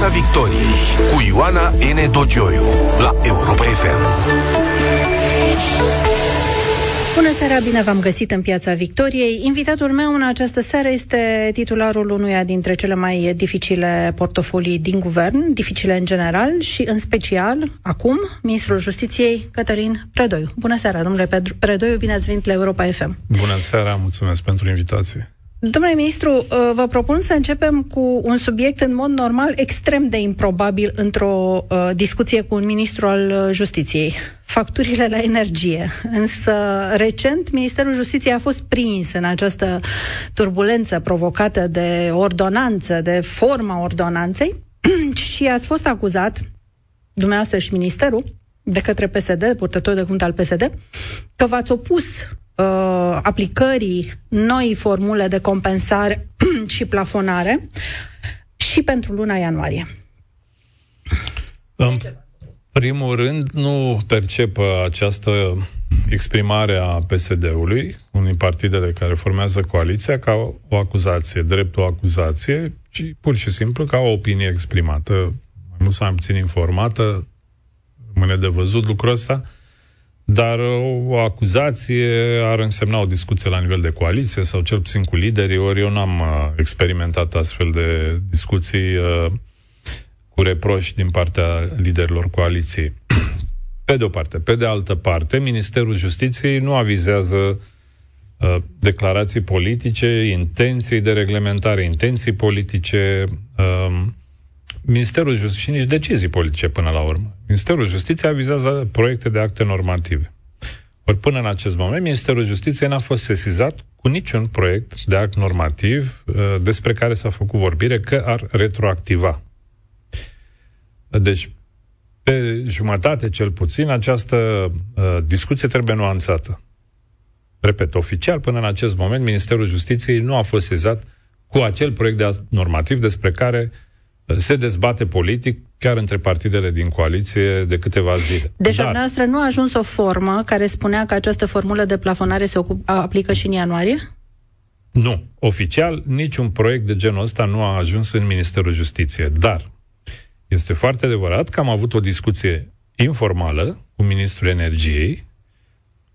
Piața Victoriei cu Ioana N. Dogioiu la Europa FM. Bună seara, bine v-am găsit în Piața Victoriei. Invitatul meu în această seară este titularul unuia dintre cele mai dificile portofolii din guvern, dificile în general și în special, acum, Ministrul Justiției, Cătălin Predoiu. Bună seara, domnule Predoiu, bine ați venit la Europa FM. Bună seara, mulțumesc pentru invitație. Domnule ministru, uh, vă propun să începem cu un subiect în mod normal extrem de improbabil într-o uh, discuție cu un ministru al uh, justiției. Facturile la energie. Însă, recent, Ministerul Justiției a fost prins în această turbulență provocată de ordonanță, de forma ordonanței și ați fost acuzat, dumneavoastră și Ministerul, de către PSD, purtător de cuvânt al PSD, că v-ați opus uh, aplicării noi formule de compensare și plafonare și pentru luna ianuarie. În primul rând, nu percep această exprimare a PSD-ului, unui partidele care formează coaliția, ca o acuzație, drept o acuzație, ci pur și simplu ca o opinie exprimată, mai mult sau mai puțin informată, rămâne de văzut lucrul ăsta, dar o acuzație ar însemna o discuție la nivel de coaliție sau cel puțin cu liderii, ori eu n-am uh, experimentat astfel de discuții uh, cu reproși din partea liderilor coaliției. Pe de o parte. Pe de altă parte, Ministerul Justiției nu avizează uh, declarații politice, intenții de reglementare, intenții politice, uh, Ministerul Justiției și nici decizii politice până la urmă. Ministerul Justiției avizează proiecte de acte normative. Ori până în acest moment, Ministerul Justiției n-a fost sesizat cu niciun proiect de act normativ uh, despre care s-a făcut vorbire că ar retroactiva. Deci, pe jumătate cel puțin, această uh, discuție trebuie nuanțată. Repet, oficial, până în acest moment, Ministerul Justiției nu a fost sezat cu acel proiect de act normativ despre care se dezbate politic chiar între partidele din coaliție de câteva zile. Deci Dar... noastră nu a ajuns o formă care spunea că această formulă de plafonare se ocup, aplică și în ianuarie? Nu. Oficial, niciun proiect de genul ăsta nu a ajuns în Ministerul Justiției. Dar este foarte adevărat că am avut o discuție informală cu Ministrul Energiei,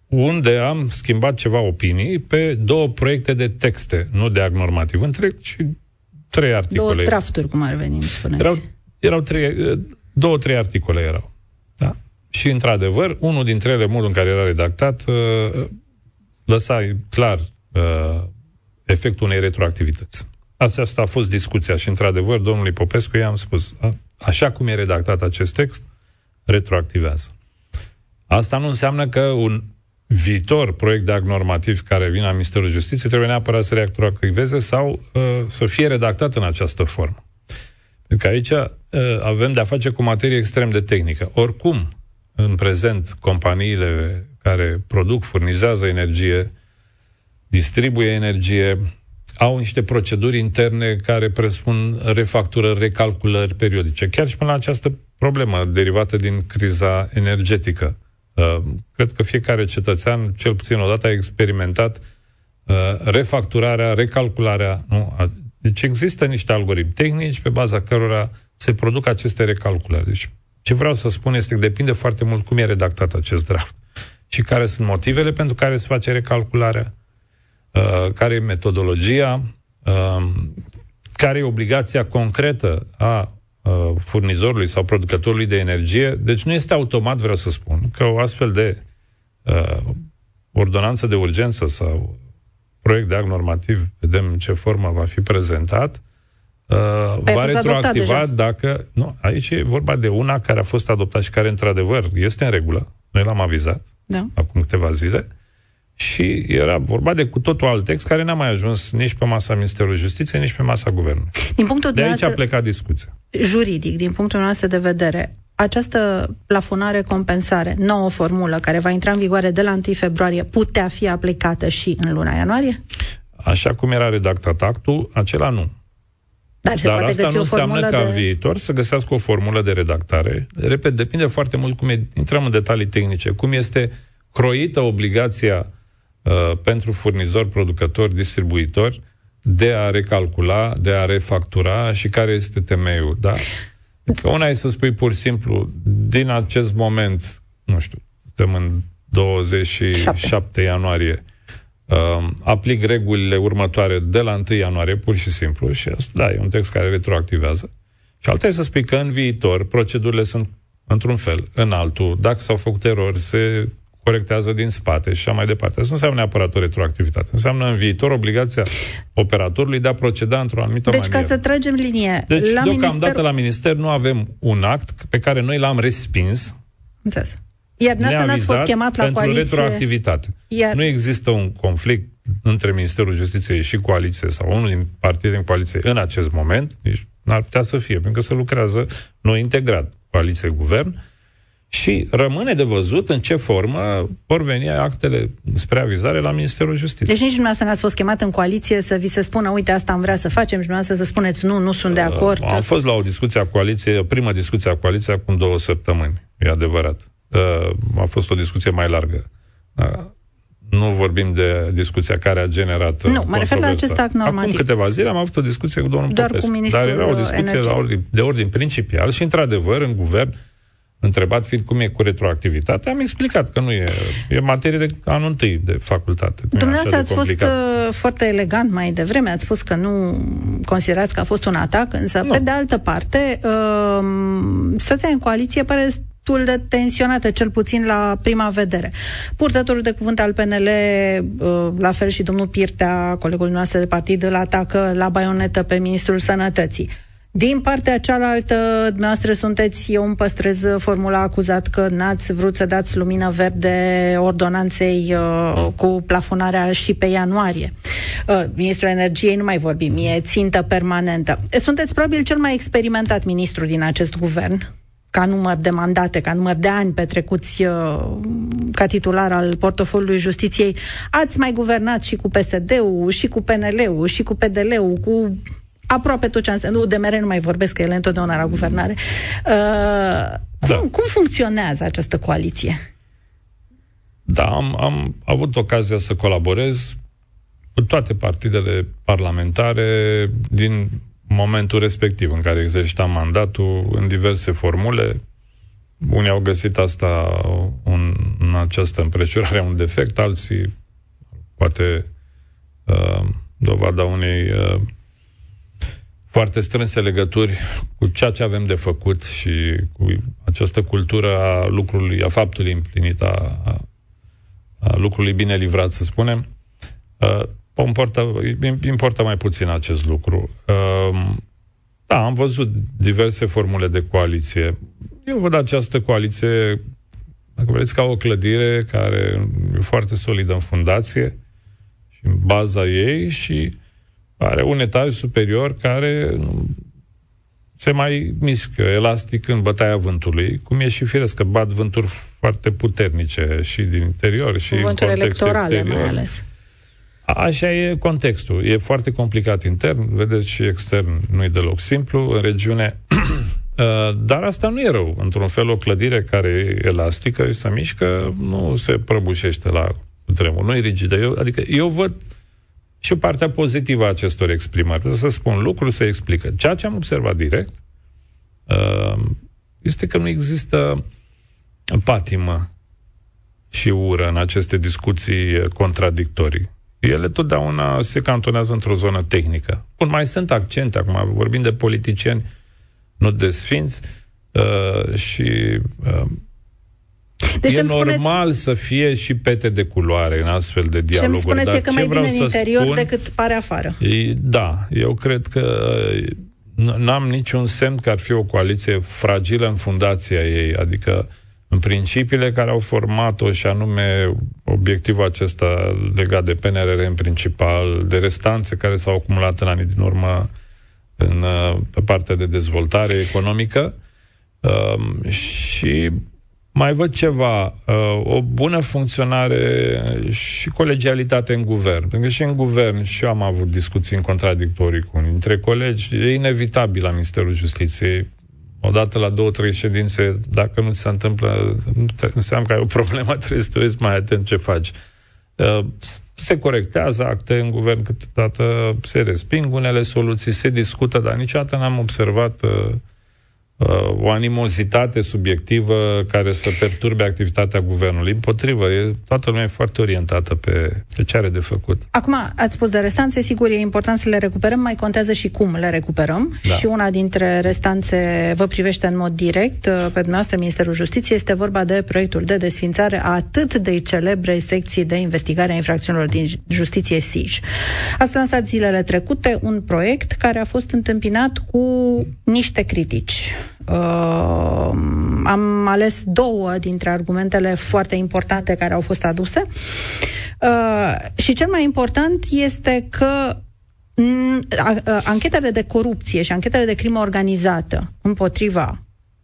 unde am schimbat ceva opinii pe două proiecte de texte, nu de act normativ întreg, ci trei articole. Două drafturi, cum ar veni, spuneți. Erau, erau trei, două, trei articole erau. Da? Și, într-adevăr, unul dintre ele, modul în care era redactat, uh, lăsa clar uh, efectul unei retroactivități. Asta a fost discuția și, într-adevăr, domnului Popescu i-am spus, a, așa cum e redactat acest text, retroactivează. Asta nu înseamnă că un viitor proiect de act normativ care vine la Ministerul Justiției trebuie neapărat să reactiveze sau uh, să fie redactat în această formă. Pentru că aici uh, avem de-a face cu materie extrem de tehnică. Oricum, în prezent, companiile care produc, furnizează energie, distribuie energie, au niște proceduri interne care presupun refacturări, recalculări periodice. Chiar și până la această problemă derivată din criza energetică. Uh, cred că fiecare cetățean, cel puțin odată, a experimentat uh, refacturarea, recalcularea. Nu? Deci există niște algoritmi tehnici pe baza cărora se produc aceste recalculări. Deci ce vreau să spun este că depinde foarte mult cum e redactat acest draft și care sunt motivele pentru care se face recalcularea, uh, care e metodologia, care e obligația concretă a uh, furnizorului sau producătorului de energie. Deci nu este automat, vreau să spun, că o astfel de uh, ordonanță de urgență sau proiect de act normativ, vedem în ce formă va fi prezentat, uh, păi va retroactiva dacă... Nu, aici e vorba de una care a fost adoptată și care, într-adevăr, este în regulă. Noi l-am avizat da. acum câteva zile și era vorba de cu totul alt text care n-a mai ajuns nici pe masa Ministerului Justiției, nici pe masa Guvernului. Din punctul de aici a plecat discuția. Juridic, din punctul nostru de vedere, această plafonare compensare, nouă formulă care va intra în vigoare de la 1 februarie, putea fi aplicată și în luna ianuarie? Așa cum era redactat actul, acela nu. Dar, se Dar poate asta găsi nu înseamnă ca de... în viitor să găsească o formulă de redactare. Repet, depinde foarte mult cum e, intrăm în detalii tehnice, cum este croită obligația Uh, pentru furnizori, producători, distribuitori de a recalcula, de a refactura și care este temeiul, da? Adică una e să spui pur și simplu, din acest moment, nu știu, suntem în 27 7. ianuarie, uh, aplic regulile următoare de la 1 ianuarie, pur și simplu, și asta, da, e un text care retroactivează. Și alta e să spui că în viitor procedurile sunt într-un fel, în altul, dacă s-au făcut erori, se corectează din spate și așa mai departe. Asta nu înseamnă neapărat o retroactivitate. Înseamnă în viitor obligația operatorului de a proceda într-o anumită deci, manieră. Deci, ca să tragem linie... Deci, la deocamdată minister... la minister nu avem un act pe care noi l-am respins Înțeles. Iar dumneavoastră n-ați fost chemat la pentru coaliție... retroactivitate. Iar... Nu există un conflict între Ministerul Justiției și coaliție sau unul din partide din coaliție în acest moment, nici n-ar putea să fie, pentru că se lucrează noi integrat, coaliție-guvern, și rămâne de văzut în ce formă vor veni actele spre avizare la Ministerul Justiției. Deci nici dumneavoastră n-ați fost chemat în coaliție să vi se spună, uite, asta am vrea să facem și dumneavoastră să spuneți, nu, nu sunt de acord. Uh, am fost la o discuție a coaliției, o primă discuție a coaliției acum două săptămâni, e adevărat. Uh, a fost o discuție mai largă. Uh, nu vorbim de discuția care a generat Nu, mă refer la acest act normativ. Acum câteva zile am avut o discuție cu domnul Doar Popescu. cu ministrul dar era o discuție la ordin, de ordin principial și, într-adevăr, în guvern întrebat fiind cum e cu retroactivitatea, am explicat că nu e, e materie de anul întâi de facultate. Dumneavoastră ați fost uh, foarte elegant mai devreme, ați spus că nu considerați că a fost un atac, însă, nu. pe de altă parte, uh, situația în coaliție pare destul de tensionată, cel puțin la prima vedere. Purtătorul de cuvânt al PNL, uh, la fel și domnul Pirtea, colegul nostru de partid, îl atacă la baionetă pe Ministrul Sănătății. Din partea cealaltă, dumneavoastră sunteți, eu îmi păstrez formula acuzat că n-ați vrut să dați lumină verde ordonanței uh, cu plafonarea și pe ianuarie. Uh, Ministrul Energiei nu mai vorbim, e țintă permanentă. Sunteți probabil cel mai experimentat ministru din acest guvern ca număr de mandate, ca număr de ani petrecuți uh, ca titular al portofoliului justiției, ați mai guvernat și cu PSD-ul, și cu PNL-ul, și cu PDL-ul, cu aproape tot ce am Nu, de mere nu mai vorbesc, că ele întotdeauna la guvernare. Uh, cum, da. cum funcționează această coaliție? Da, am, am avut ocazia să colaborez cu toate partidele parlamentare din momentul respectiv în care exercitam mandatul în diverse formule. Unii au găsit asta un, în această împrejurare un defect, alții poate uh, dovada unei uh, foarte strânse legături cu ceea ce avem de făcut și cu această cultură a lucrului, a faptului împlinit, a, a, a lucrului bine livrat, să spunem. Uh, importă, importă mai puțin acest lucru. Uh, da, am văzut diverse formule de coaliție. Eu văd această coaliție, dacă vreți, ca o clădire care e foarte solidă în fundație și în baza ei și are un etaj superior care se mai mișcă elastic în bătaia vântului, cum e și firesc că bat vânturi foarte puternice și din interior și Vânturi în contextul exterior. mai ales. Așa e contextul. E foarte complicat intern, vedeți, și extern nu e deloc simplu în regiune. Uh, dar asta nu e rău. Într-un fel, o clădire care e elastică și se mișcă, nu se prăbușește la tremur. Nu e rigidă. Eu, adică eu văd și partea pozitivă a acestor exprimări. Să spun lucruri, să explică. Ceea ce am observat direct uh, este că nu există patimă și ură în aceste discuții contradictorii. Ele totdeauna se cantonează într-o zonă tehnică. Bun, mai sunt accente, acum vorbim de politicieni, nu de sfinți, uh, și uh, deci e normal spuneți... să fie și pete de culoare în astfel de dialoguri. Ce-mi spuneți dar e că mai bine în interior spun, decât pare afară. E, da, eu cred că n-am niciun semn că ar fi o coaliție fragilă în fundația ei, adică în principiile care au format-o și anume obiectivul acesta legat de PNRR în principal, de restanțe care s-au acumulat în anii din urmă în, pe partea de dezvoltare economică um, și mai văd ceva, uh, o bună funcționare și colegialitate în guvern. Pentru că și în guvern și eu am avut discuții în contradictorii cu unii dintre colegi. E inevitabil la Ministerul Justiției. Odată la două, trei ședințe, dacă nu ți se întâmplă, înseamnă că ai o problemă, trebuie să te uiți mai atent ce faci. Uh, se corectează acte în guvern, câteodată se resping unele soluții, se discută, dar niciodată n-am observat uh, uh, o animozitate subiectivă care să perturbe activitatea guvernului. Împotrivă, e, toată lumea e foarte orientată pe, pe ce are de făcut. Acum, ați spus de restanțe, sigur, e important să le recuperăm, mai contează și cum le recuperăm. Da. Și una dintre restanțe vă privește în mod direct, uh, pe dumneavoastră, Ministerul Justiției, este vorba de proiectul de desfințare a atât de celebre secții de investigare a infracțiunilor din justiție SIJ. Ați lansat zilele trecute un proiect care a fost întâmpinat cu niște critici. Uh, am ales două dintre argumentele foarte importante care au fost aduse. Uh, și cel mai important este că anchetele de corupție și anchetele de crimă organizată împotriva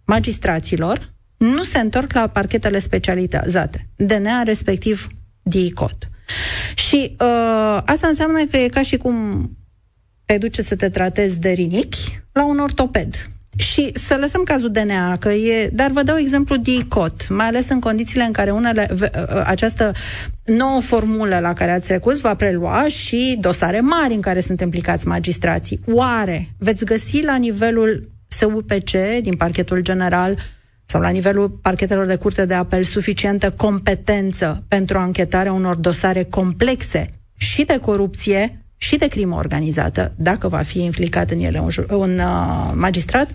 magistraților nu se întorc la parchetele specializate, DNA respectiv DICOT. Și uh, asta înseamnă că e ca și cum te duce să te tratezi de rinichi la un ortoped. Și să lăsăm cazul DNA, că e, dar vă dau exemplu DICOT, mai ales în condițiile în care unele, uh, această nouă formulă la care ați recurs va prelua și dosare mari în care sunt implicați magistrații. Oare veți găsi la nivelul SUPC, din parchetul general, sau la nivelul parchetelor de curte de apel suficientă competență pentru anchetarea unor dosare complexe și de corupție și de crimă organizată, dacă va fi implicat în ele un, un uh, magistrat?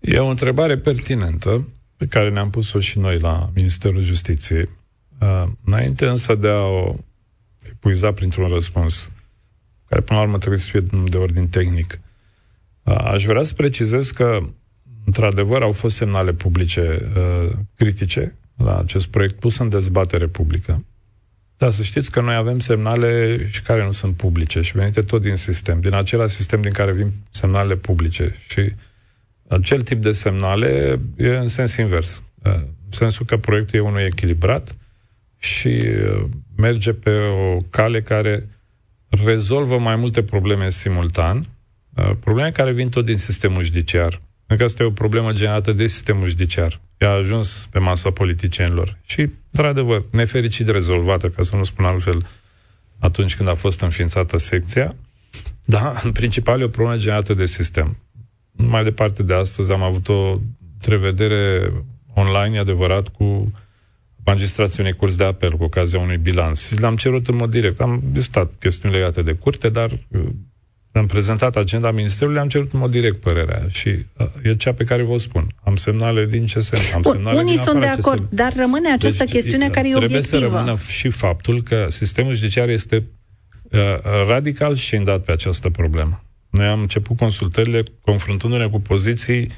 E o întrebare pertinentă pe care ne-am pus-o și noi la Ministerul Justiției. Uh, înainte însă de a o epuiza printr-un răspuns, care până la urmă trebuie să fie de ordin tehnic, uh, aș vrea să precizez că într-adevăr, au fost semnale publice uh, critice la acest proiect pus în dezbatere publică. Dar să știți că noi avem semnale și care nu sunt publice și venite tot din sistem, din același sistem din care vin semnalele publice. Și acel tip de semnale e în sens invers. Uh, în sensul că proiectul e unul echilibrat și uh, merge pe o cale care rezolvă mai multe probleme simultan, uh, probleme care vin tot din sistemul judiciar. Că asta e o problemă generată de sistemul judiciar. Ea a ajuns pe masa politicienilor. Și, într-adevăr, nefericit rezolvată, ca să nu spun altfel, atunci când a fost înființată secția, dar, în principal, e o problemă generată de sistem. Mai departe de astăzi am avut o trevedere online, adevărat, cu magistrații unei curs de apel cu ocazia unui bilanț. Și l-am cerut în mod direct. Am discutat chestiuni legate de curte, dar am prezentat agenda Ministerului, am cerut în mod direct părerea și uh, e cea pe care vă spun. Am semnale din CSM, am Bun, semnale Unii din sunt de acord, CSM. dar rămâne această deci, chestiune care e trebuie obiectivă. Trebuie să rămână și faptul că sistemul judiciar este uh, radical scindat pe această problemă. Noi am început consultările confruntându-ne cu poziții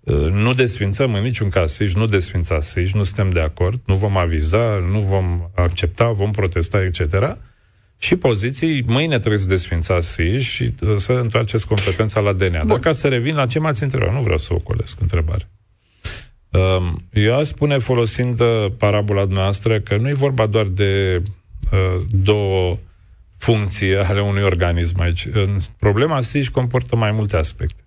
uh, nu desfințăm în niciun caz SIJ, nu desfința SIJ, nu suntem de acord, nu vom aviza, nu vom accepta, vom protesta, etc și poziții, mâine trebuie să desfințați SIJ și uh, să întoarceți competența la DNA. Bun. Dar ca să revin la ce m-ați întrebat, nu vreau să ocolesc întrebare. Um, eu aș spune, folosind uh, parabola noastră, că nu e vorba doar de uh, două funcții ale unui organism aici. Problema SIJ comportă mai multe aspecte.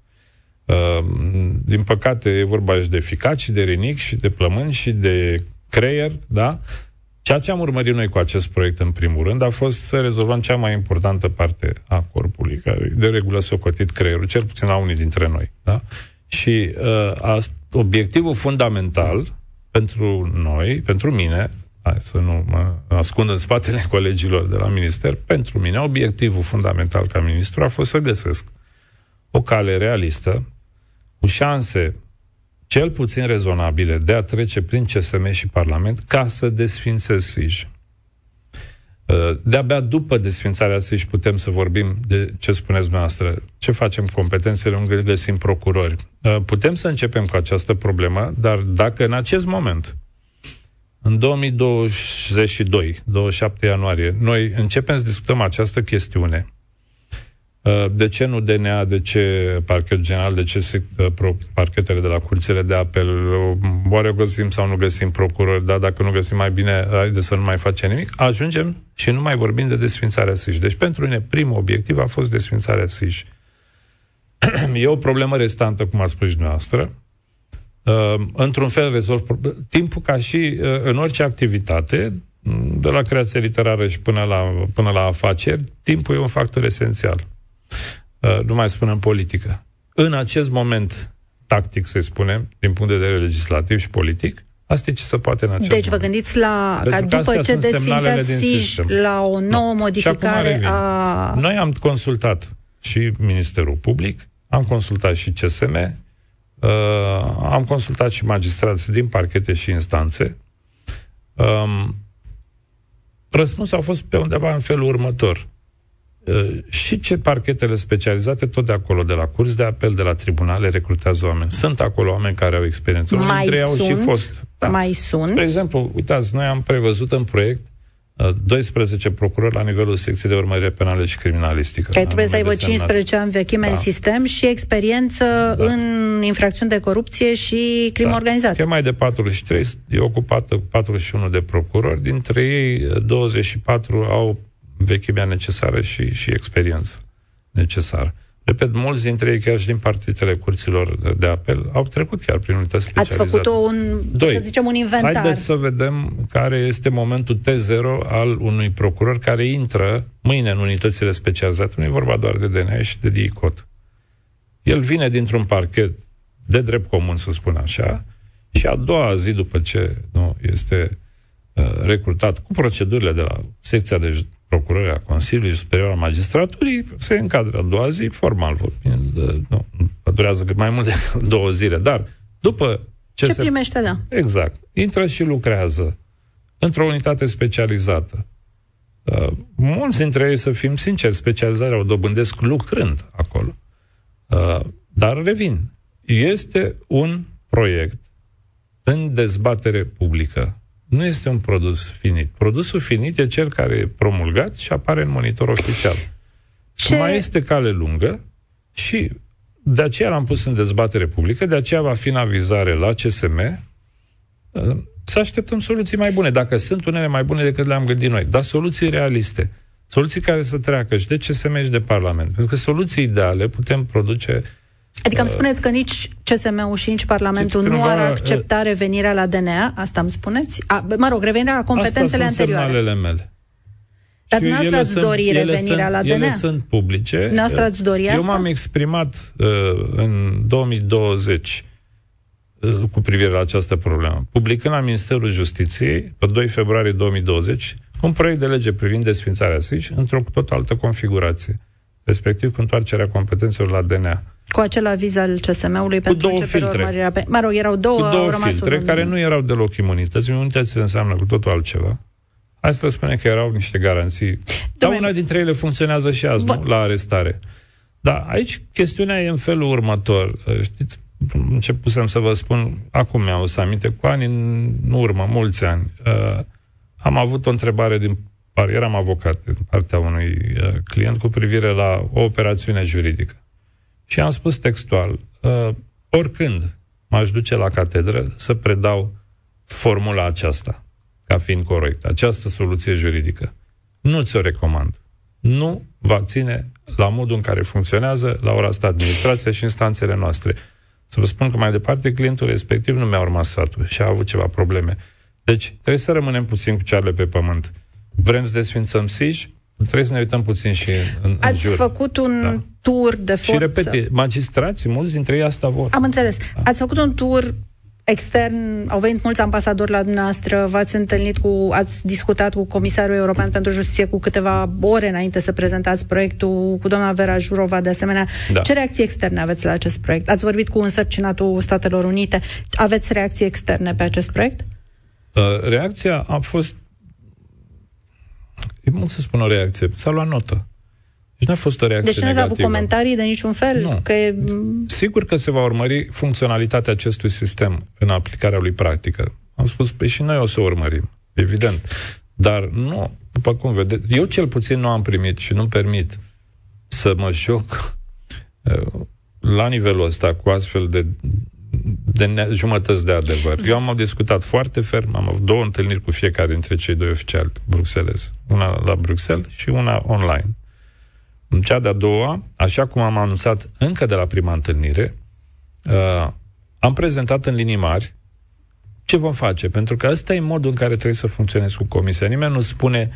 Um, din păcate, e vorba și de ficat, și de rinic, și de plămâni, și de creier, da? Ceea ce am urmărit noi cu acest proiect, în primul rând, a fost să rezolvăm cea mai importantă parte a corpului, care de regulă s-a cotit creierul, cel puțin la unii dintre noi. Da? Și uh, a, obiectivul fundamental pentru noi, pentru mine, hai să nu mă ascund în spatele colegilor de la minister, pentru mine, obiectivul fundamental ca ministru a fost să găsesc o cale realistă, cu șanse cel puțin rezonabile de a trece prin CSM și Parlament ca să desfințez SIJ. Uh, de-abia după desfințarea SIJ putem să vorbim de ce spuneți dumneavoastră, ce facem cu competențele unde găsim procurori. Uh, putem să începem cu această problemă, dar dacă în acest moment, în 2022, 27 ianuarie, noi începem să discutăm această chestiune, Uh, de ce nu DNA, de ce parchet general, de ce uh, parchetele de la curțile de apel? Uh, oare găsim sau nu găsim procurori, dar dacă nu găsim mai bine, haide să nu mai facem nimic. Ajungem și nu mai vorbim de desfințarea SIJ. Deci pentru mine primul obiectiv a fost desfințarea SIJ. e o problemă restantă, cum a spus și dumneavoastră. într-un fel rezolv timpul ca și în orice activitate, de la creație literară și până la, până la afaceri, timpul e un factor esențial. Uh, nu mai spun în politică. În acest moment, tactic, să spunem, din punct de vedere legislativ și politic, Asta e ce se poate în acest Deci vă gândiți la, ca după ce desfințați SIJ la o nouă no. modificare a... Noi am consultat și Ministerul Public, am consultat și CSM, uh, am consultat și magistrații din parchete și instanțe. Um, răspunsul a fost pe undeva în felul următor. Uh, și ce parchetele specializate, tot de acolo, de la curs de apel, de la tribunale, recrutează oameni. Sunt acolo oameni care au experiență. Mai dintre ei au și fost. Da. Mai sunt. Spre exemplu, uitați, noi am prevăzut în proiect 12 uh, procurori la nivelul secției de urmărire penală și criminalistică. Care trebuie să aibă 15 ani vechime da. în sistem și experiență da. în infracțiuni de corupție și crimă da. organizată. Schema de 43 e ocupată cu 41 de procurori, dintre ei 24 au vechimea necesară și, și experiență necesară. Repet, mulți dintre ei, chiar și din partitele curților de apel, au trecut chiar prin unități specializate. Ați făcut un, Doi, să zicem, un inventar. Haideți să vedem care este momentul T0 al unui procuror care intră mâine în unitățile specializate. Nu e vorba doar de DNA și de DICOT. El vine dintr-un parchet de drept comun, să spun așa, și a doua zi după ce nu, este uh, recrutat cu procedurile de la secția de procurării a Consiliului Superior al Magistraturii, se încadră a doua zi, formal vorbind, nu, durează mai mult de două zile, dar după ce, ce se... primește, da. Exact. Intră și lucrează într-o unitate specializată. Uh, mulți dintre ei, să fim sinceri, specializarea o dobândesc lucrând acolo. Uh, dar revin. Este un proiect în dezbatere publică nu este un produs finit. Produsul finit e cel care e promulgat și apare în monitor oficial. Ce? Mai este cale lungă și de aceea l-am pus în dezbatere publică, de aceea va fi în avizare la CSM să așteptăm soluții mai bune, dacă sunt unele mai bune decât le-am gândit noi, dar soluții realiste, soluții care să treacă și de CSM și de Parlament, pentru că soluții ideale putem produce Adică îmi uh, spuneți că nici CSM-ul și nici Parlamentul nu ar accepta uh, revenirea la DNA? Asta îmi spuneți? A, mă rog, revenirea la competențele Asta anterioare. Asta mele. Dar dumneavoastră ați dori sunt, revenirea sunt, la DNA? Ele sunt publice. Dumneavoastră ați dori Eu m-am exprimat uh, în 2020 uh, cu privire la această problemă. Publicând la Ministerul Justiției, pe 2 februarie 2020, un proiect de lege privind desfințarea SIJ într-o tot altă configurație, respectiv cu întoarcerea competențelor la DNA. Cu acel aviz al CSM-ului cu pentru două filtre. Pe... Mă rog, erau două, cu două au filtre un... care nu erau deloc imunități. Imunitățile înseamnă cu totul altceva. Hai să spune că erau niște garanții. Dar una dintre ele funcționează și azi, nu? La arestare. Dar aici chestiunea e în felul următor. Știți, începusem să vă spun, acum mi-am să aminte, cu ani în urmă, mulți ani, uh, am avut o întrebare din eram avocat din partea unui uh, client cu privire la o operațiune juridică. Și am spus textual, uh, oricând m-aș duce la catedră să predau formula aceasta, ca fiind corect, această soluție juridică. Nu ți-o recomand. Nu va ține la modul în care funcționează la ora asta administrația și instanțele noastre. Să vă spun că mai departe clientul respectiv nu mi-a urmat satul și a avut ceva probleme. Deci trebuie să rămânem puțin cu cearele pe pământ. Vrem să desfințăm SIJ? Trebuie să ne uităm puțin și în, Ați în jur. făcut un da. tur de forță. Și repete, magistrații, mulți dintre ei asta vor. Am înțeles. Da. Ați făcut un tur extern, au venit mulți ambasadori la dumneavoastră, v-ați întâlnit cu, ați discutat cu Comisarul European pentru Justiție cu câteva ore înainte să prezentați proiectul, cu doamna Vera Jurova de asemenea. Da. Ce reacții externe aveți la acest proiect? Ați vorbit cu însărcinatul Statelor Unite. Aveți reacții externe pe acest proiect? Uh, reacția a fost E mult să spun o reacție. S-a luat notă. Deci n-a fost o reacție Deci nu ați avut comentarii de niciun fel? Nu. Că e... Sigur că se va urmări funcționalitatea acestui sistem în aplicarea lui practică. Am spus, păi și noi o să urmărim, evident. Dar nu, după cum vedeți, eu cel puțin nu am primit și nu permit să mă joc uh, la nivelul ăsta cu astfel de de ne- jumătăți de adevăr. Eu am discutat foarte ferm, am avut două întâlniri cu fiecare dintre cei doi oficiali bruxelezi. Una la Bruxelles și una online. În cea de-a doua, așa cum am anunțat încă de la prima întâlnire, uh, am prezentat în linii mari ce vom face, pentru că ăsta e modul în care trebuie să funcționezi cu comisia. Nimeni nu spune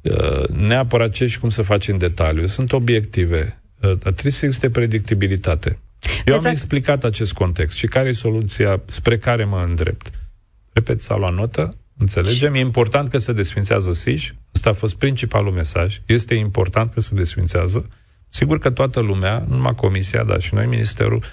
uh, neapărat ce și cum să faci în detaliu. Sunt obiective. Uh, trebuie să existe predictibilitate. Eu am explicat acest context și care e soluția spre care mă îndrept. Repet, s-a luat notă, înțelegem, e important că se desfințează SIJ, ăsta a fost principalul mesaj, este important că se desfințează. Sigur că toată lumea, nu numai Comisia, dar și noi, Ministerul,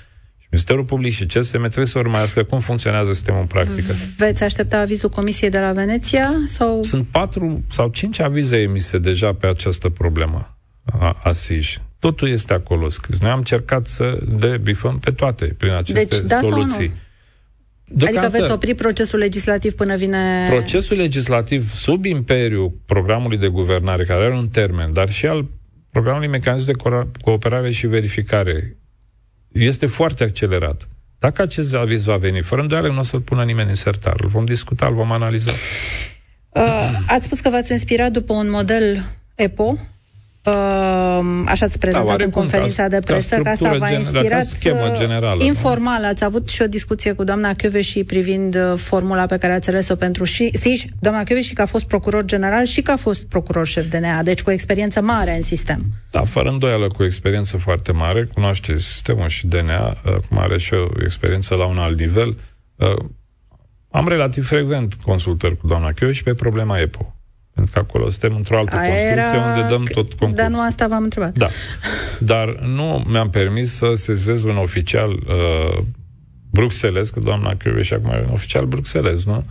Ministerul Public și CSM trebuie să urmărească cum funcționează sistemul în practică. Veți aștepta avizul Comisiei de la Veneția? Sau... Sunt patru sau cinci avize emise deja pe această problemă a, a SIJ. Totul este acolo scris. Noi am încercat să le bifăm pe toate prin aceste deci, da soluții. Deocamdată, adică veți opri procesul legislativ până vine... Procesul legislativ sub imperiul programului de guvernare, care are un termen, dar și al programului mecanism de cooperare și verificare, este foarte accelerat. Dacă acest aviz va veni, fără îndoială nu o să-l pună nimeni în sertar. Îl vom discuta, îl vom analiza. Uh, ați spus că v-ați inspirat după un model EPO, Uh, așa ați prezentat da, în conferința de presă, că asta v-a inspirat schemă generală, informal. Nu? Ați avut și o discuție cu doamna și privind uh, formula pe care ați ales-o pentru și, SIJ, doamna și că a fost procuror general și că a fost procuror șef DNA, deci cu o experiență mare în sistem. Da, fără îndoială, cu o experiență foarte mare, cunoaște sistemul și DNA, uh, cum are și o experiență la un alt nivel. Uh, am relativ frecvent consultări cu doamna și pe problema EPO. Pentru că acolo suntem într-o altă Aia construcție era... unde dăm tot concurs. Dar nu asta v-am întrebat. Da. Dar nu mi-am permis să sezez un oficial uh, bruxeles, că doamna și acum e un oficial bruxeles, nu?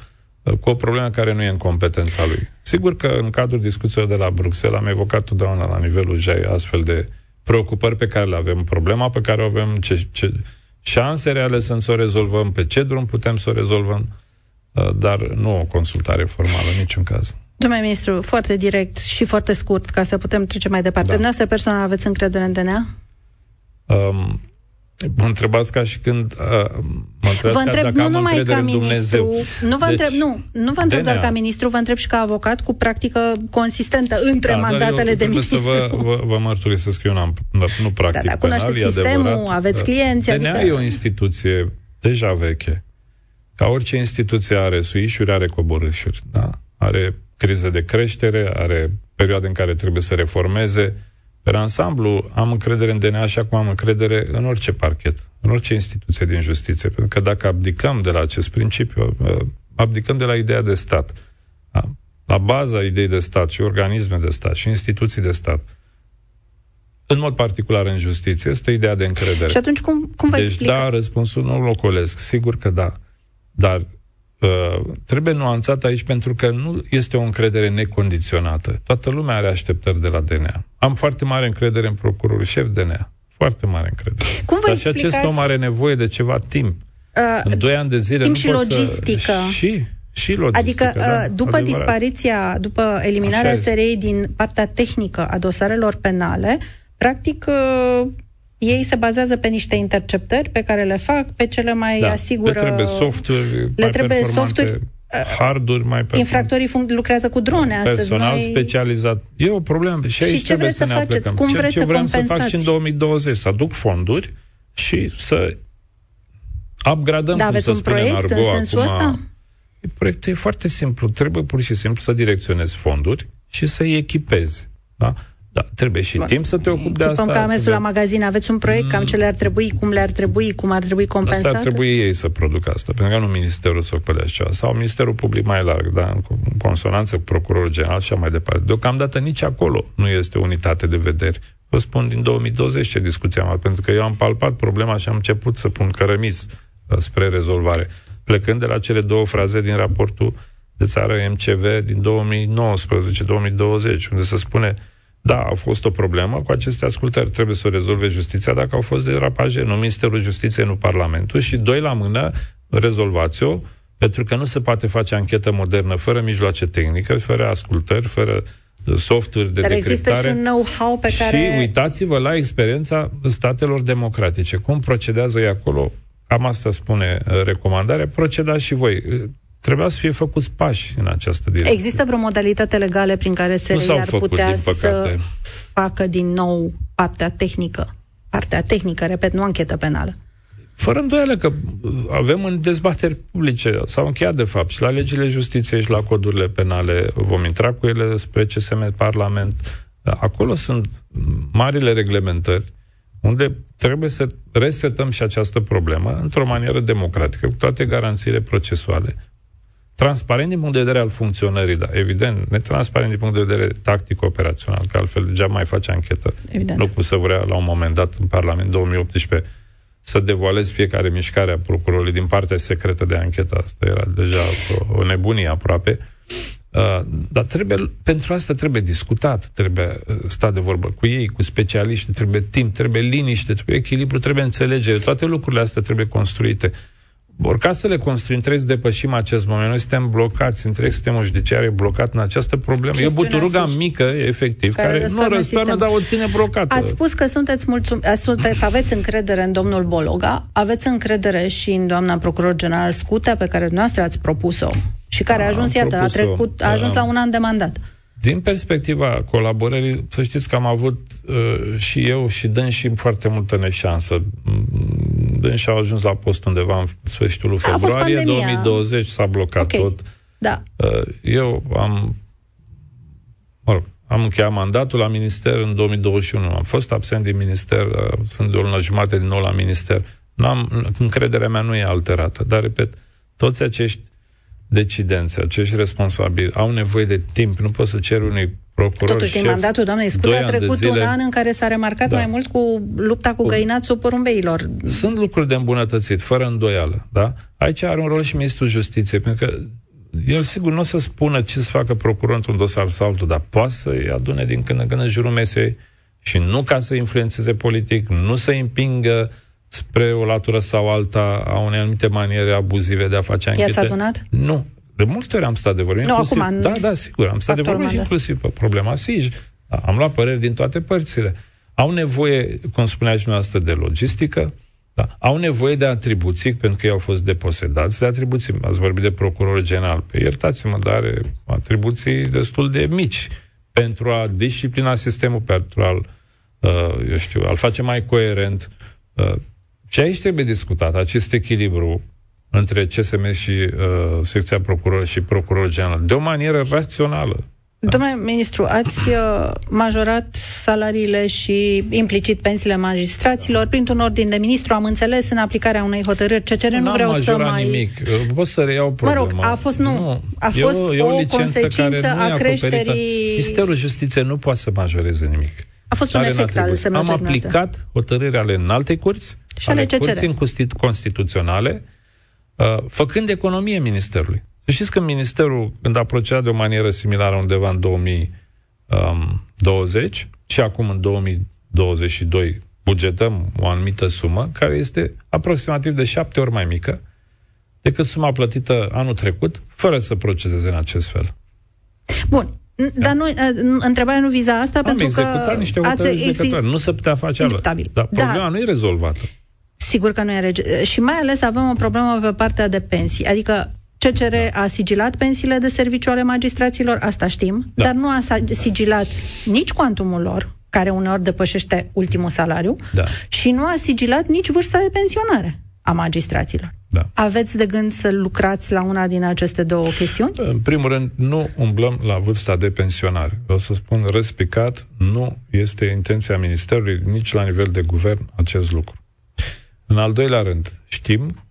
Uh, cu o problemă care nu e în competența lui. Sigur că în cadrul discuțiilor de la Bruxelles am evocat totdeauna la nivelul JAI astfel de preocupări pe care le avem, problema pe care o avem, ce, ce șanse reale să o rezolvăm, pe ce drum putem să o rezolvăm, uh, dar nu o consultare formală în niciun caz. Domnule ministru, foarte direct și foarte scurt, ca să putem trece mai departe. Da. Dumneavoastră personal aveți încredere în DNA? Um, Mă întrebați ca și când uh, mă întrebați vă întreb, ca dacă nu am numai ca ministru, Nu vă deci, întreb, nu, nu vă întreb DNA. doar ca ministru, vă întreb și ca avocat cu practică consistentă între da, mandatele de ministru. Să vă, vă, vă mărturisesc că eu n-am, nu practic da, da, penal, sistemul, adevărat. aveți clienți. DNA adică... e o instituție deja veche. Ca orice instituție are suișuri, are coborâșuri. Da? Are crize de creștere, are perioade în care trebuie să reformeze. Pe ansamblu, am încredere în DNA așa cum am încredere în orice parchet, în orice instituție din justiție. Pentru că dacă abdicăm de la acest principiu, uh, abdicăm de la ideea de stat. Da? La baza ideii de stat și organisme de stat și instituții de stat, în mod particular în justiție, este ideea de încredere. Și atunci cum, cum vă Deci explică? da, răspunsul nu-l ocolesc, sigur că da. Dar Uh, trebuie nuanțat aici pentru că nu este o încredere necondiționată. Toată lumea are așteptări de la DNA. Am foarte mare încredere în procurorul șef DNA. Foarte mare încredere. Cum vă Dar și acest om are nevoie de ceva timp. Uh, în doi ani de zile timp nu și logistică. Să... Și, și logistică, Adică, da, uh, după adevărat. dispariția, după eliminarea SRI din partea tehnică a dosarelor penale, practic uh, ei se bazează pe niște interceptări pe care le fac, pe cele mai da, asigură... Le trebuie softuri le mai trebuie softuri, harduri mai performante. Infractorii func- lucrează cu drone astăzi. Personal noi... specializat. E o problemă și aici și ce trebuie să, ne faceți? aplicăm. Cum Ceea vreți ce vrem să, să fac și în 2020, să aduc fonduri și să upgradăm, da, cum aveți să un proiect în sensul acum, ăsta? Proiectul e foarte simplu. Trebuie pur și simplu să direcționezi fonduri și să-i echipezi. Da? Da, trebuie și Bun. timp să te ocupi de asta. că am mers la magazin, aveți un proiect, mm. cam ce le-ar trebui, cum le-ar trebui, cum ar trebui compensat? Asta ar trebui ei să producă asta, pentru că nu Ministerul să ocupe de ceva, sau Ministerul Public mai larg, da, în consonanță cu Procurorul General și așa mai departe. Deocamdată nici acolo nu este unitate de vederi. Vă spun din 2020 ce discuția am pentru că eu am palpat problema și am început să pun cărămiz uh, spre rezolvare, plecând de la cele două fraze din raportul de țară MCV din 2019-2020, unde se spune da, a fost o problemă cu aceste ascultări. Trebuie să o rezolve justiția dacă au fost derapaje, nu Ministerul Justiției, nu Parlamentul. Și doi la mână, rezolvați-o, pentru că nu se poate face anchetă modernă fără mijloace tehnice, fără ascultări, fără softuri de Dar decretare. există și un know-how pe care... Și uitați-vă la experiența statelor democratice. Cum procedează ei acolo? Cam asta spune uh, recomandarea. Procedați și voi trebuia să fie făcuți pași în această direcție. Există vreo modalitate legală prin care SRI ar făcut, putea să facă din nou partea tehnică? Partea tehnică, repet, nu anchetă penală. Fără îndoială că avem în dezbateri publice, s-au încheiat de fapt și la legile justiției și la codurile penale, vom intra cu ele spre CSM Parlament. Acolo sunt marile reglementări unde trebuie să resetăm și această problemă într-o manieră democratică, cu toate garanțiile procesuale. Transparent din punct de vedere al funcționării, da, evident, netransparent din punct de vedere tactic-operațional, că altfel deja mai face anchetă. Evident. Locul să vrea la un moment dat în Parlament 2018 să devoalez fiecare mișcare a procurorului din partea secretă de anchetă. Asta era deja o, o nebunie aproape. Uh, dar trebuie, pentru asta trebuie discutat, trebuie uh, stat de vorbă cu ei, cu specialiști, trebuie timp, trebuie liniște, trebuie echilibru, trebuie înțelegere. Toate lucrurile astea trebuie construite. Ori ca să le construim, trebuie să depășim acest moment. Noi suntem blocați, întreg sistemul judiciar e blocat în această problemă. E buturuga mică, efectiv, care, care nu răstoarnă, dar o ține blocată. Ați spus că sunteți, mulțum- sunteți aveți încredere în domnul Bologa, aveți încredere și în doamna procuror general Scutea, pe care noastră ați propus-o și care a ajuns, iată, a, trecut, a ajuns la un an de mandat. Din perspectiva colaborării, să știți că am avut uh, și eu și dâns și foarte multă neșansă. Dâns și au ajuns la post undeva în sfârșitul februarie 2020, s-a blocat okay. tot. Da. Uh, eu am mă rog, am încheiat mandatul la minister în 2021. Am fost absent din minister, uh, sunt de o lună jumate din nou la minister. N-am, încrederea mea nu e alterată, dar, repet, toți acești decidenți, acești responsabili, au nevoie de timp. Nu poți să ceri unui procuror Totuși, din mandatul doamnei Scule a trecut zile... un an în care s-a remarcat da. mai mult cu lupta cu găinațul porumbeilor. Sunt lucruri de îmbunătățit, fără îndoială. Da? Aici are un rol și Ministrul Justiției, pentru că el sigur nu o să spună ce să facă procurorul într-un dosar sau altul, dar poate să-i adune din când în când în jurul mesei și nu ca să influențeze politic, nu să împingă spre o latură sau alta a unei anumite maniere abuzive de a face anchete. I-ați adunat? Nu. De multe ori am stat de vorbire. Nu, inclusiv, acum, da, da, sigur, am stat de vorbire inclusiv pe problema SIJ. Da, am luat păreri din toate părțile. Au nevoie, cum spunea și noastră, de logistică, da, au nevoie de atribuții, pentru că ei au fost deposedați de atribuții. Ați vorbit de procuror general. Pe iertați-mă, dar are atribuții destul de mici pentru a disciplina sistemul, pentru a-l, uh, eu știu, a-l face mai coerent. Uh, și aici trebuie discutat acest echilibru între CSM și uh, secția procuror și procuror general, de o manieră rațională. Da. Domnule ministru, ați uh, majorat salariile și implicit pensiile magistraților printr-un ordin de ministru, am înțeles, în aplicarea unei hotărâri CCR, nu vreau să mai... nimic. Pot să reiau problema. Mă rog, a fost, nu, nu. a fost e o, e o, o consecință a creșterii... Ministerul Justiției nu poate să majoreze nimic. A fost un efect al Am aplicat hotărârile ale înalte curți, și ale, ale curții constituționale, uh, făcând economie Ministerului. Să știți că Ministerul, când a procedat de o manieră similară undeva în 2020 um, și acum în 2022 bugetăm o anumită sumă, care este aproximativ de șapte ori mai mică decât suma plătită anul trecut, fără să procedeze în acest fel. Bun. Dar nu, întrebarea nu viza asta Am pentru executat că niște hotărâri exi... Nu se putea face altfel. Dar problema da. nu e rezolvată. Sigur că nu e rege- Și mai ales avem o problemă pe partea de pensii. Adică CCR da. a sigilat pensiile de serviciu ale magistraților, asta știm, da. dar nu a sigilat nici cuantumul lor, care uneori depășește ultimul salariu, da. și nu a sigilat nici vârsta de pensionare a magistraților. Da. Aveți de gând să lucrați la una din aceste două chestiuni? În primul rând, nu umblăm la vârsta de pensionare. O să spun respicat, nu este intenția Ministerului nici la nivel de guvern acest lucru. În al doilea rând, știm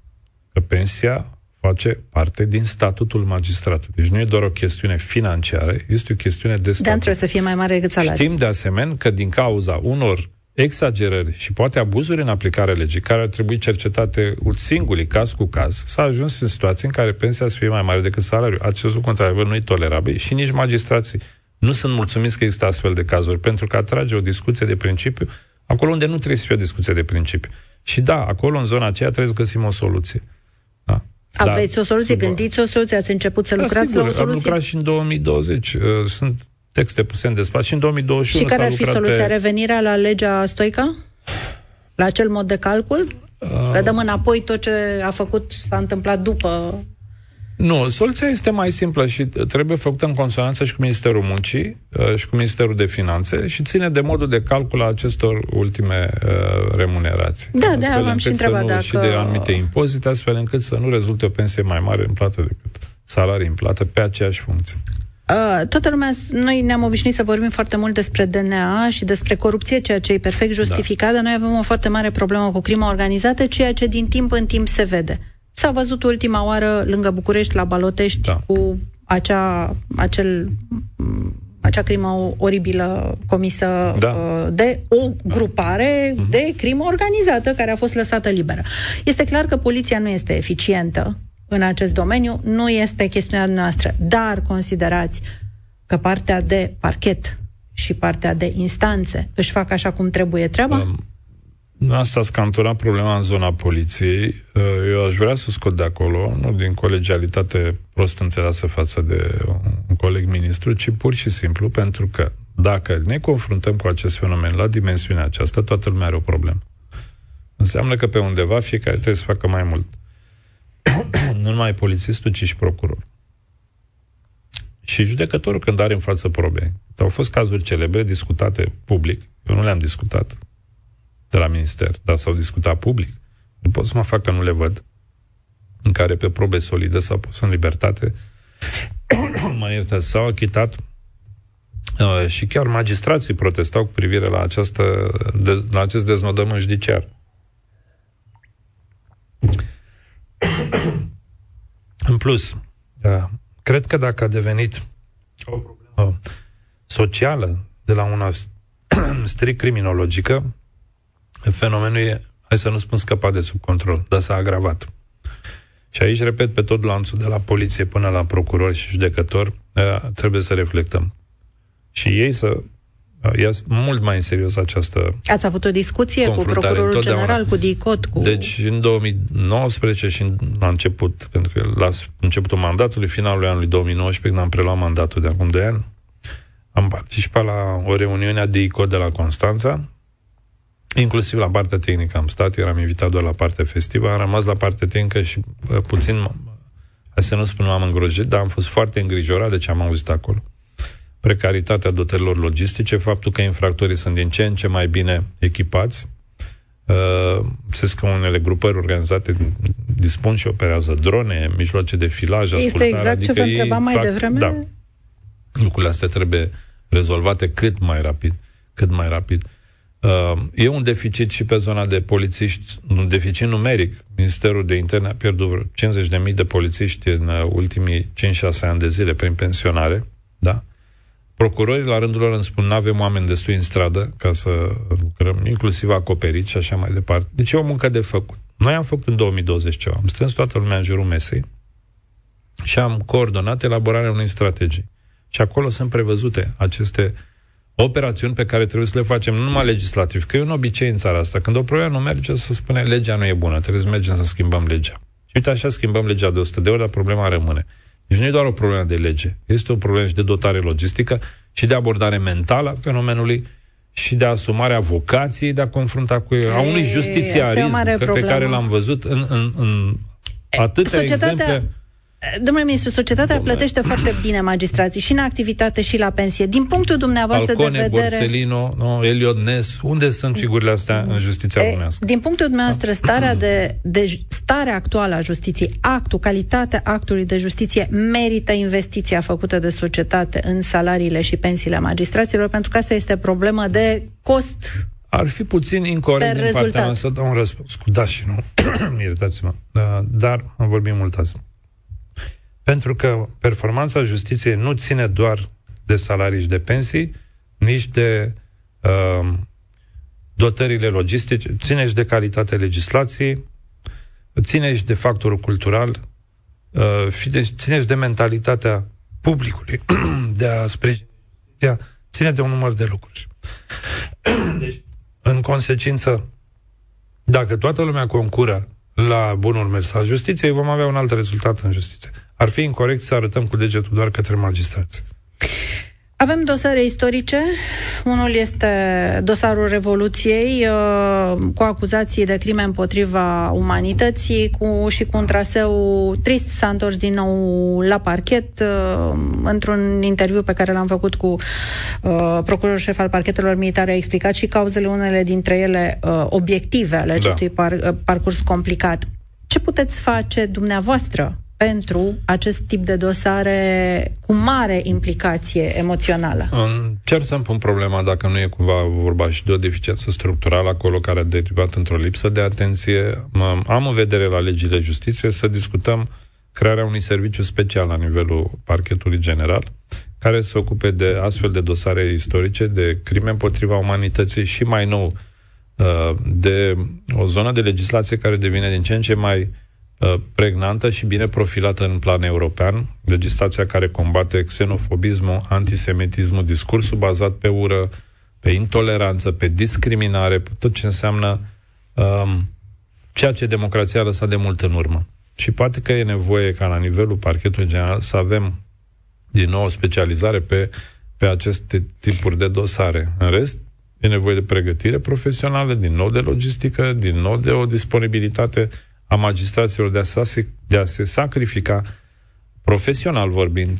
că pensia face parte din statutul magistratului. Deci nu e doar o chestiune financiară, este o chestiune de statut. Dar trebuie să fie mai mare decât salariul. Știm de asemenea că din cauza unor exagerări și poate abuzuri în aplicarea legii, care ar trebui cercetate singuri, caz cu caz, s-a ajuns în situații în care pensia să fie mai mare decât salariul. Acest lucru, într-adevăr, nu e tolerabil și nici magistrații nu sunt mulțumiți că există astfel de cazuri, pentru că atrage o discuție de principiu acolo unde nu trebuie să fie o discuție de principiu. Și da, acolo, în zona aceea, trebuie să găsim o soluție. Da. Aveți da, o soluție? Sub... Gândiți o soluție? Ați început să da, lucrați sigur, la o soluție? am lucrat și în 2020. Uh, sunt texte puse în despatch și în 2021 Și care ar fi soluția? Pe... Revenirea la legea Stoica? La acel mod de calcul? Uh... Că dăm înapoi tot ce a făcut, s-a întâmplat după nu, soluția este mai simplă și trebuie făcută în consonanță și cu Ministerul Muncii uh, și cu Ministerul de Finanțe și ține de modul de calcul a acestor ultime uh, remunerații. Da, de am și întrebat dacă... Și de anumite impozite, astfel încât să nu rezulte o pensie mai mare în plată decât salarii în plată pe aceeași funcție. Uh, toată lumea, noi ne-am obișnuit să vorbim foarte mult despre DNA și despre corupție, ceea ce e perfect justificat, da. dar noi avem o foarte mare problemă cu crima organizată, ceea ce din timp în timp se vede. S-a văzut ultima oară lângă București, la Balotești, da. cu acea, acel acea crimă oribilă comisă da. Uh, de o grupare uh-huh. de crimă organizată care a fost lăsată liberă. Este clar că poliția nu este eficientă în acest domeniu, nu este chestiunea noastră, dar considerați că partea de parchet și partea de instanțe își fac așa cum trebuie treaba? Um, Asta a scanturat problema în zona poliției. Uh, eu aș vrea să scot de acolo, nu din colegialitate prost înțeleasă față de un coleg ministru, ci pur și simplu pentru că dacă ne confruntăm cu acest fenomen la dimensiunea aceasta, toată lumea are o problemă. Înseamnă că pe undeva fiecare trebuie să facă mai mult. nu numai polițistul, ci și procuror. Și judecătorul când are în față probe. Au fost cazuri celebre discutate public. Eu nu le-am discutat de la minister, dar s-au discutat public. Nu pot să mă fac că nu le văd. În care pe probe solide s-au pus în libertate, mai iertați, s-au achitat uh, și chiar magistrații protestau cu privire la, această, de, la acest deznodământ judiciar. În plus, uh, cred că dacă a devenit o problemă socială de la una strict criminologică, fenomenul e, hai să nu spun scăpat de sub control, dar s-a agravat. Și aici, repet, pe tot lanțul, de la poliție până la procuror și judecător, trebuie să reflectăm. Și ei să ia mult mai în serios această Ați avut o discuție cu procurorul general, cu DICOT? Cu... Deci, în 2019 și la început, pentru că la începutul mandatului, finalul anului 2019, când am preluat mandatul de acum 2 ani, am participat la o reuniune a DICOT de la Constanța, Inclusiv la partea tehnică am stat, eram invitat doar la partea festivă, am rămas la partea tehnică și uh, puțin, hai să nu spun m-am îngrojit, dar am fost foarte îngrijorat de ce am auzit acolo. Precaritatea dotărilor logistice, faptul că infractorii sunt din ce în ce mai bine echipați, Uh, se că unele grupări organizate dispun și operează drone, mijloace de filaj, Este exact adică ce vă întrebam mai fac, devreme? Da. Lucrurile astea trebuie rezolvate cât mai rapid. Cât mai rapid. Uh, Uh, e un deficit și pe zona de polițiști, un deficit numeric. Ministerul de Interne a pierdut 50.000 de polițiști în uh, ultimii 5-6 ani de zile prin pensionare, da? Procurorii, la rândul lor, îmi spun, nu avem oameni destui în stradă ca să lucrăm, inclusiv acoperiți și așa mai departe. Deci e o muncă de făcut. Noi am făcut în 2020 ceva. Am strâns toată lumea în jurul mesei și am coordonat elaborarea unei strategii. Și acolo sunt prevăzute aceste uh, operațiuni pe care trebuie să le facem nu numai legislativ, că e un obicei în țara asta. Când o problemă nu merge, să spune legea nu e bună, trebuie să mergem să schimbăm legea. Și uite, așa schimbăm legea de 100 de ori, dar problema rămâne. Deci nu e doar o problemă de lege, este o problemă și de dotare logistică și de abordare mentală a fenomenului și de asumare a vocației de a confrunta cu el, a unui justițiarism pe care l-am văzut în, în, în atâtea Societatea... exemple Domnule ministru, societatea Domnule. plătește foarte bine magistrații și în activitate și la pensie. Din punctul dumneavoastră Alcone, de vedere... Borsellino, no, Eliot Ness, unde sunt figurile astea în justiția românească? Din punctul dumneavoastră, starea, de, de, starea actuală a justiției, actul, calitatea actului de justiție merită investiția făcută de societate în salariile și pensiile magistraților, pentru că asta este problemă de cost ar fi puțin incorrect din partea mea să dau un răspuns cu da și nu. Iertați-mă. Da, dar am vorbit mult azi. Pentru că performanța justiției nu ține doar de salarii și de pensii, nici de uh, dotările logistice, ține și de calitatea legislației, ține și de factorul cultural, uh, ține și de mentalitatea publicului de a sprijini ține de un număr de lucruri. Deci, în consecință, dacă toată lumea concură la bunul mers al justiției, vom avea un alt rezultat în justiție ar fi incorrect să arătăm cu degetul doar către magistrați. Avem dosare istorice. Unul este dosarul Revoluției uh, cu acuzații de crime împotriva umanității cu, și cu un traseu trist. S-a întors din nou la parchet. Uh, într-un interviu pe care l-am făcut cu uh, procurorul șef al parchetelor militare a explicat și cauzele unele dintre ele uh, obiective ale da. acestui da. par, uh, parcurs complicat. Ce puteți face dumneavoastră pentru acest tip de dosare cu mare implicație emoțională? Încerc să-mi pun problema dacă nu e cumva vorba și de o deficiență structurală acolo care a derivat într-o lipsă de atenție. Am în vedere la legile justiție să discutăm crearea unui serviciu special la nivelul parchetului general, care se ocupe de astfel de dosare istorice, de crime împotriva umanității și mai nou uh, de o zonă de legislație care devine din ce în ce mai uh, pregnantă și bine profilată în plan european, legislația care combate xenofobismul, antisemitismul, discursul bazat pe ură, pe intoleranță, pe discriminare, pe tot ce înseamnă um, ceea ce democrația a lăsat de mult în urmă. Și poate că e nevoie ca la nivelul parchetului general să avem din nou o specializare pe, pe aceste tipuri de dosare. În rest, e nevoie de pregătire profesională, din nou de logistică, din nou de o disponibilitate a magistraților de a, se, de a se sacrifica profesional vorbind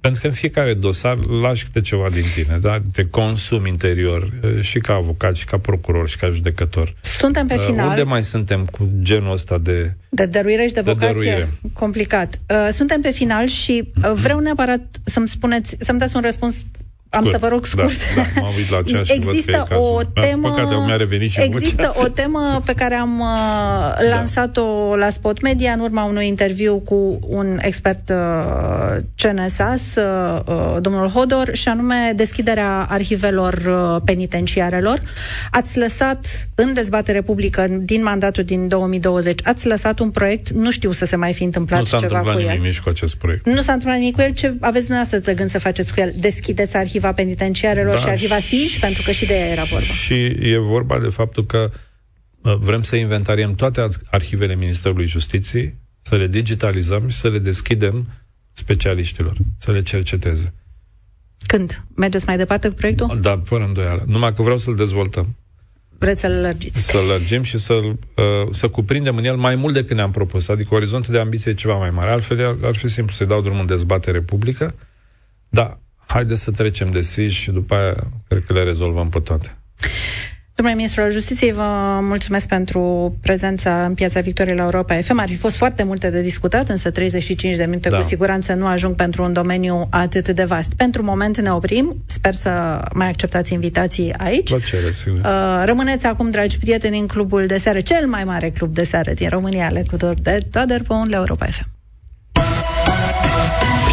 pentru că în fiecare dosar lași câte ceva din tine, da? Te consumi interior și ca avocat, și ca procuror, și ca judecător. Suntem pe final. Unde mai suntem cu genul ăsta de... De dăruire și de, de vocație? Dăruire. Complicat. Suntem pe final și vreau neapărat să-mi spuneți, să-mi dați un răspuns am scurt. să vă rog scurt. Da, da, m-am uit la ceas Există și o temă... Da, păcate, mi-a revenit și Există vocea. o temă pe care am uh, da. lansat-o la Spot Media în urma unui interviu cu un expert uh, CNSAS, uh, uh, domnul Hodor, și anume deschiderea arhivelor uh, penitenciarelor. Ați lăsat în dezbatere publică din mandatul din 2020, ați lăsat un proiect, nu știu să se mai fi întâmplat ceva cu el. Nu s-a întâmplat nimic cu acest proiect. Nu s-a întâmplat nimic cu el. Ce aveți dumneavoastră de gând să faceți cu el? Deschideți arhive arhiva penitenciarelor da, și arhiva SIJ, pentru că și de ea era vorba. Și e vorba de faptul că uh, vrem să inventariem toate arhivele Ministerului Justiției, să le digitalizăm și să le deschidem specialiștilor, să le cerceteze. Când? Mergeți mai departe cu proiectul? Da, fără îndoială. Numai că vreau să-l dezvoltăm. Vreți să-l lărgiți? Să-l lărgim și să uh, să cuprindem în el mai mult decât ne-am propus. Adică orizontul de ambiție e ceva mai mare. Altfel ar fi simplu să-i dau drumul în dezbatere publică. Da, haideți să trecem de SIJ și după aia cred că le rezolvăm pe toate. Domnule Ministru al Justiției, vă mulțumesc pentru prezența în Piața Victoriei la Europa FM. Ar fi fost foarte multe de discutat, însă 35 de minute da. cu siguranță nu ajung pentru un domeniu atât de vast. Pentru moment ne oprim. Sper să mai acceptați invitații aici. Plăcere, sigur. Uh, rămâneți acum, dragi prieteni, în clubul de seară, cel mai mare club de seară din România, Lecutor de Toader, pe un Europa FM.